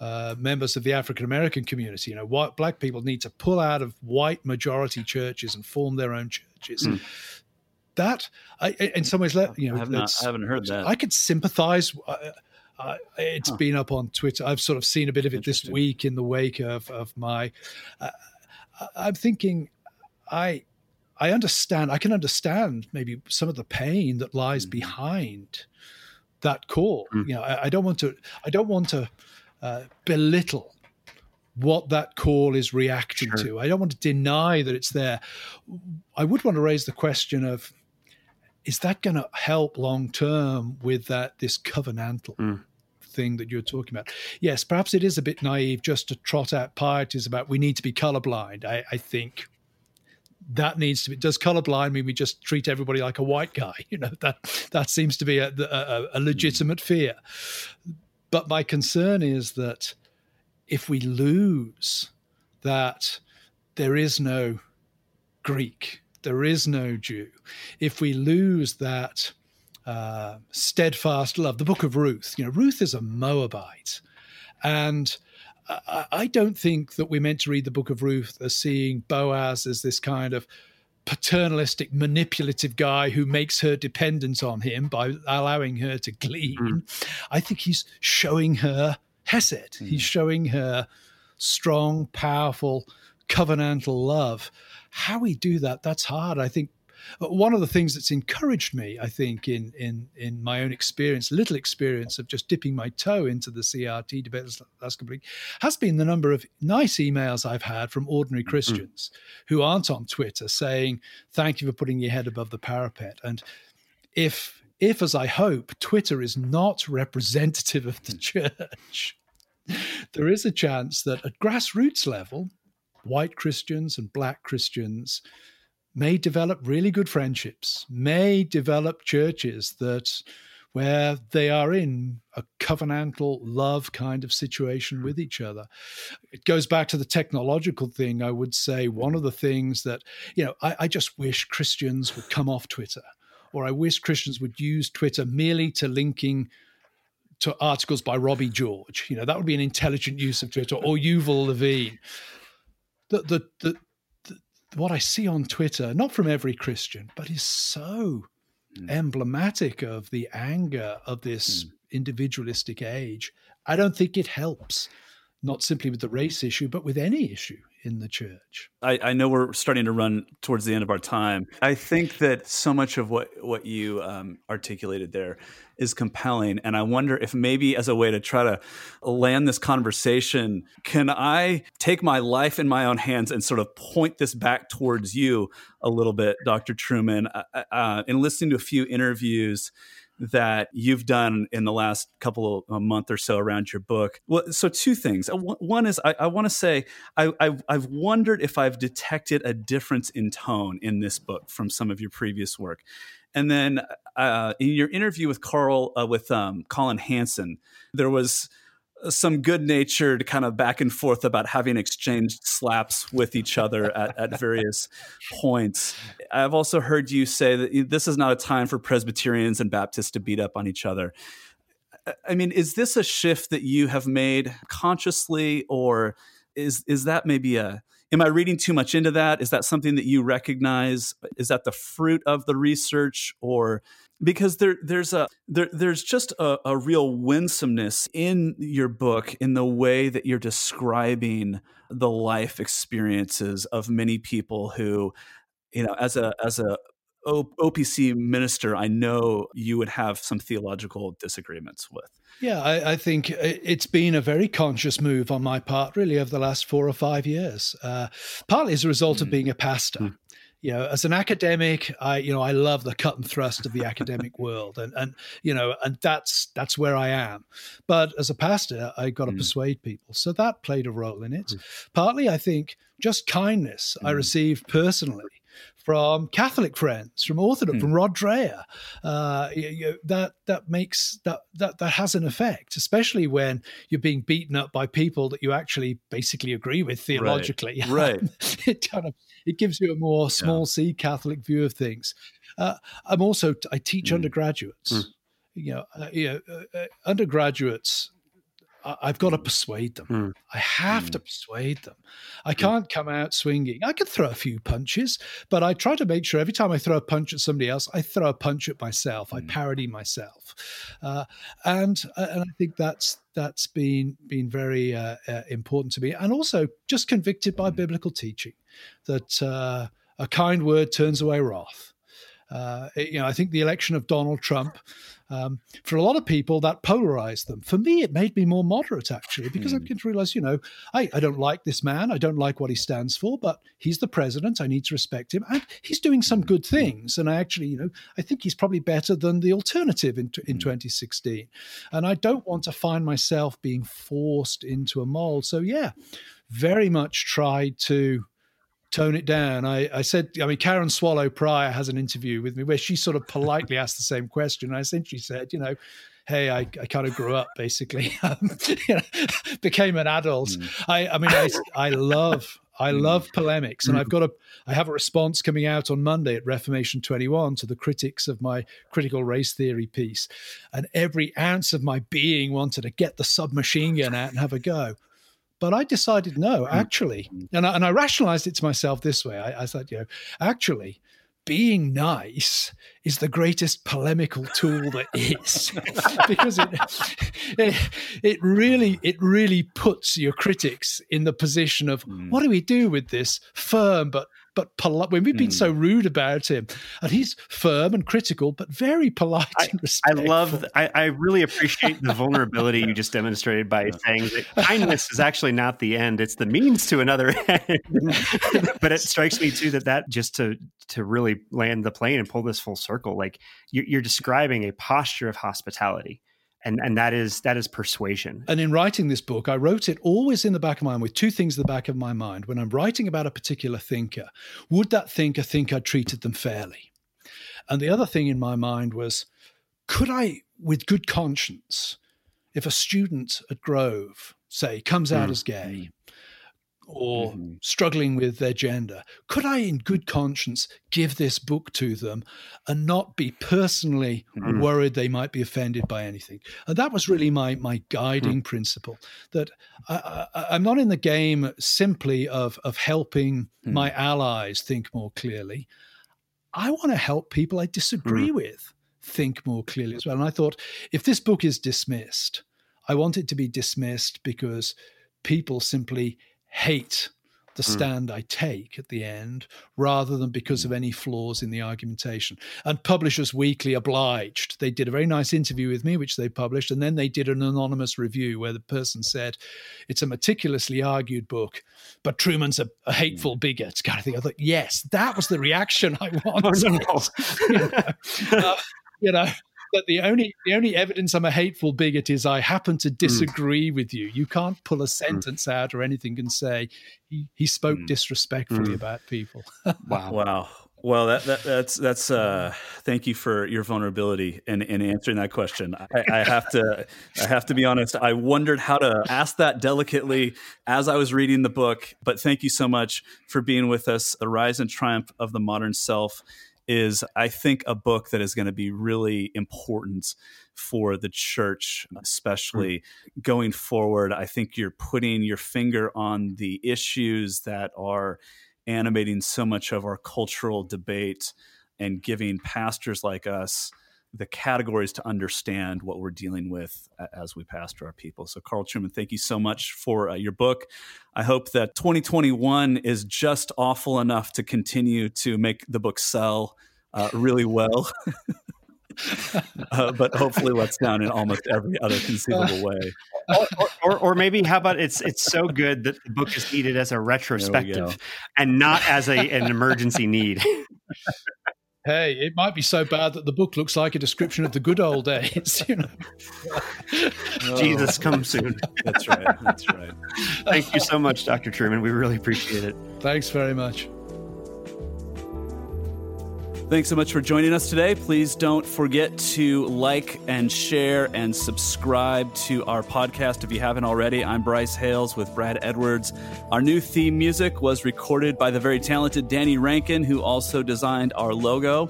uh, members of the African American community. You know, white black people need to pull out of white majority churches and form their own churches. Mm. That, I, in some ways, you know, I, have not, I haven't heard that. I could sympathize. Uh, uh, it's huh. been up on Twitter. I've sort of seen a bit of it this week in the wake of of my. Uh, I'm thinking, I I understand. I can understand maybe some of the pain that lies mm. behind that call. Mm. You know, I, I, don't want to. I don't want to uh, belittle what that call is reacting sure. to. I don't want to deny that it's there. I would want to raise the question of is that going to help long term with that this covenantal mm. thing that you're talking about? Yes, perhaps it is a bit naive just to trot out pieties about we need to be colorblind. I, I think that needs to be does colorblind mean we just treat everybody like a white guy (laughs) you know that that seems to be a, a, a legitimate fear but my concern is that if we lose that there is no Greek, there is no Jew, if we lose that uh, steadfast love, the book of Ruth, you know, Ruth is a Moabite. And I, I don't think that we're meant to read the book of Ruth as seeing Boaz as this kind of paternalistic, manipulative guy who makes her dependent on him by allowing her to glean. Mm. I think he's showing her Hesed. Mm. He's showing her strong, powerful, covenantal love. How we do that, that's hard. I think one of the things that's encouraged me, I think, in in in my own experience, little experience of just dipping my toe into the CRT debate last couple of weeks, has been the number of nice emails I've had from ordinary mm-hmm. Christians mm. who aren't on Twitter saying, "Thank you for putting your head above the parapet." And if if, as I hope, Twitter is not representative of the mm. church, there is a chance that at grassroots level, white Christians and black Christians may develop really good friendships, may develop churches that where they are in a covenantal love kind of situation with each other. It goes back to the technological thing. I would say one of the things that, you know, I, I just wish Christians would come off Twitter, or I wish Christians would use Twitter merely to linking to articles by Robbie George. You know, that would be an intelligent use of Twitter, or Yuval Levin. The, the, the, what I see on Twitter, not from every Christian, but is so mm. emblematic of the anger of this mm. individualistic age. I don't think it helps, not simply with the race issue, but with any issue in the church. I, I, know we're starting to run towards the end of our time. I think that so much of what what you um, articulated there is compelling, and I wonder if maybe as a way to try to land this conversation, can I take my life in my own hands and sort of point this back towards you a little bit, Dr. Trueman? Uh, uh, in listening to a few interviews that you've done in the last couple of a month or so around your book. Well, so two things. Uh, one is I, I want to say I, I've, I've wondered if I've detected a difference in tone in this book from some of your previous work. And then uh, in your interview with Carl uh, with um, Collin Hansen, there was some good natured kind of back and forth about having exchanged slaps with each other at, at various points. I've also heard you say that this is not a time for Presbyterians and Baptists to beat up on each other. I mean, is this a shift that you have made consciously, or is is that maybe a am I reading too much into that? Is that something that you recognize? Is that the fruit of the research, or because there there's a there there's just a, a real winsomeness in your book in the way that you're describing the life experiences of many people who you know as a as a OPC minister, I know you would have some theological disagreements with. Yeah, I, I, think it's been a very conscious move on my part, really, over the last four or five years. Uh, partly as a result mm. of being a pastor. Mm. You know, as an academic, I you know I love the cut and thrust of the academic (laughs) world, and and you know, and that's that's where I am. But as a pastor, I got to mm. persuade people, so that played a role in it. Mm. Partly, I think, just kindness I mm. received personally from Catholic friends, from Orthodox, hmm. from Rod Dreher. Uh, you, you, that that makes that that that has an effect, especially when you're being beaten up by people that you actually basically agree with theologically. (laughs) Right. it kind of it gives you a more small yeah. c Catholic view of things. Uh, I'm also I teach mm. undergraduates. Mm. You know, uh, you know uh, uh, undergraduates I've got to persuade them. Mm. I have mm. to persuade them. I hmm. can't come out swinging. I can throw a few punches, but I try to make sure every time I throw a punch at somebody else, I throw a punch at myself. Mm. I hmm. parody myself, uh, and uh, and I think that's that's been been very uh, uh, important to me, and also just convicted by hmm. biblical teaching that uh, a kind word turns away wrath. Uh, you know, I think the election of Donald Trump um, for a lot of people, that polarized them. For me, it made me more moderate, actually, because mm. I began to realize, you know, I, I don't like this man. I don't like what he stands for, but he's the president. I need to respect him. And he's doing some good hmm. things. And I actually, you know, I think he's probably better than the alternative in, in mm. 2016. And I don't want to find myself being forced into a mold. So, yeah, very much tried to tone it down. I, I said, I mean, Karen Swallow Prior has an interview with me where she sort of politely (laughs) asked the same question. I essentially said, you know, hey, I, I kind of grew up basically, (laughs) um, you know, (laughs) became an adult. Mm. I, I mean, I, I love, I hmm. love polemics, and I've got a, I have a response coming out on Monday at Reformation 21 to the critics of my critical race theory piece, and every ounce of my being wanted to get the submachine gun out and have a go. But I decided no, hmm. actually, and I, and I rationalized it to myself this way. I, I said, you know, actually, being nice is the greatest polemical tool that is (laughs) because it, it, it really it really puts your critics in the position of mm. what do we do with this firm but but polite. When we've been mm. so hmm. rude about him, and he's firm and critical, but very polite I, and respectful. I love. I, I really appreciate the vulnerability you just (laughs) demonstrated by saying that kindness is actually not the end; it's the means to another (laughs) end. (laughs) but it strikes me too that that just to to really land the plane and pull this full circle, like you're, you're describing a posture of hospitality and and that is that is persuasion. And in writing this book i wrote it always in the back of my mind with two things in the back of my mind. When i'm writing about a particular thinker would that thinker think i treated them fairly? And the other thing in my mind was could i with good conscience if a student at grove say comes out mm. as gay or mm-hmm. struggling with their gender, could I, in good conscience, give this book to them and not be personally mm-hmm. worried they might be offended by anything? And that was really my my guiding mm-hmm. principle. That I, am not in the game simply of of helping mm. my allies think more clearly. I want to help people I disagree mm. with think more clearly as well. And I thought, if this book is dismissed, I want it to be dismissed because people simply hate the hmm. stand mm. I take at the end rather than because mm. of any flaws in the argumentation. And Publishers Weekly obliged. They did a very nice interview with me, which they published, and then they did an anonymous review where the person said, It's a meticulously argued book, but Trueman's a, a hateful mm. bigot kind of thing. I thought, Yes, that was the reaction I (laughs) wanted. Oh, (laughs) no. you, know, uh, you know that the only the only evidence I'm a hateful bigot is I happen to hmm. disagree mm. with you. You can't pull a hmm. sentence mm. out or anything and say he, he spoke mm. disrespectfully hmm. about people. (laughs) wow. Wow. Well, that, that, that's that's. Uh, thank you for your vulnerability in, in answering that question. I, I, have to I have to be honest. I wondered how to ask that delicately as I was reading the book. But thank you so much for being with us. The rise and triumph of the modern self is I think a book that is going to be really important for the church, especially mm-hmm. going forward. I think you're putting your finger on the issues that are animating so much of our cultural debate and giving pastors like us the categories to understand what we're dealing with as we pastor our people. So, Carl Trueman, thank you so much for uh, your book. I hope that 2021 is just awful enough to continue to make the book sell. uh, really well. (laughs) uh, but hopefully lets down in almost every other conceivable way. Or, or, or, maybe how about it's it's so good that the book is needed as a retrospective and not as a, an emergency need. (laughs) hey, it might be so bad that the book looks like a description of the good old days. (laughs) You know, (laughs) Jesus, oh. come soon. That's right. That's right. (laughs) Thank you so much, Dr. Trueman. We really appreciate it. Thanks very much. Thanks so much for joining us today. Please don't forget to like and share and subscribe to our podcast if you haven't already. I'm Bryce Hales with Brad Edwards. Our new theme music was recorded by the very talented Danny Rankin, who also designed our logo.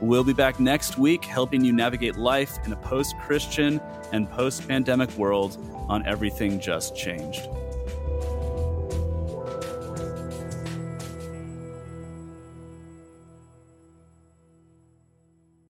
We'll be back next week helping you navigate life in a post Christian and post pandemic world on Everything Just Changed.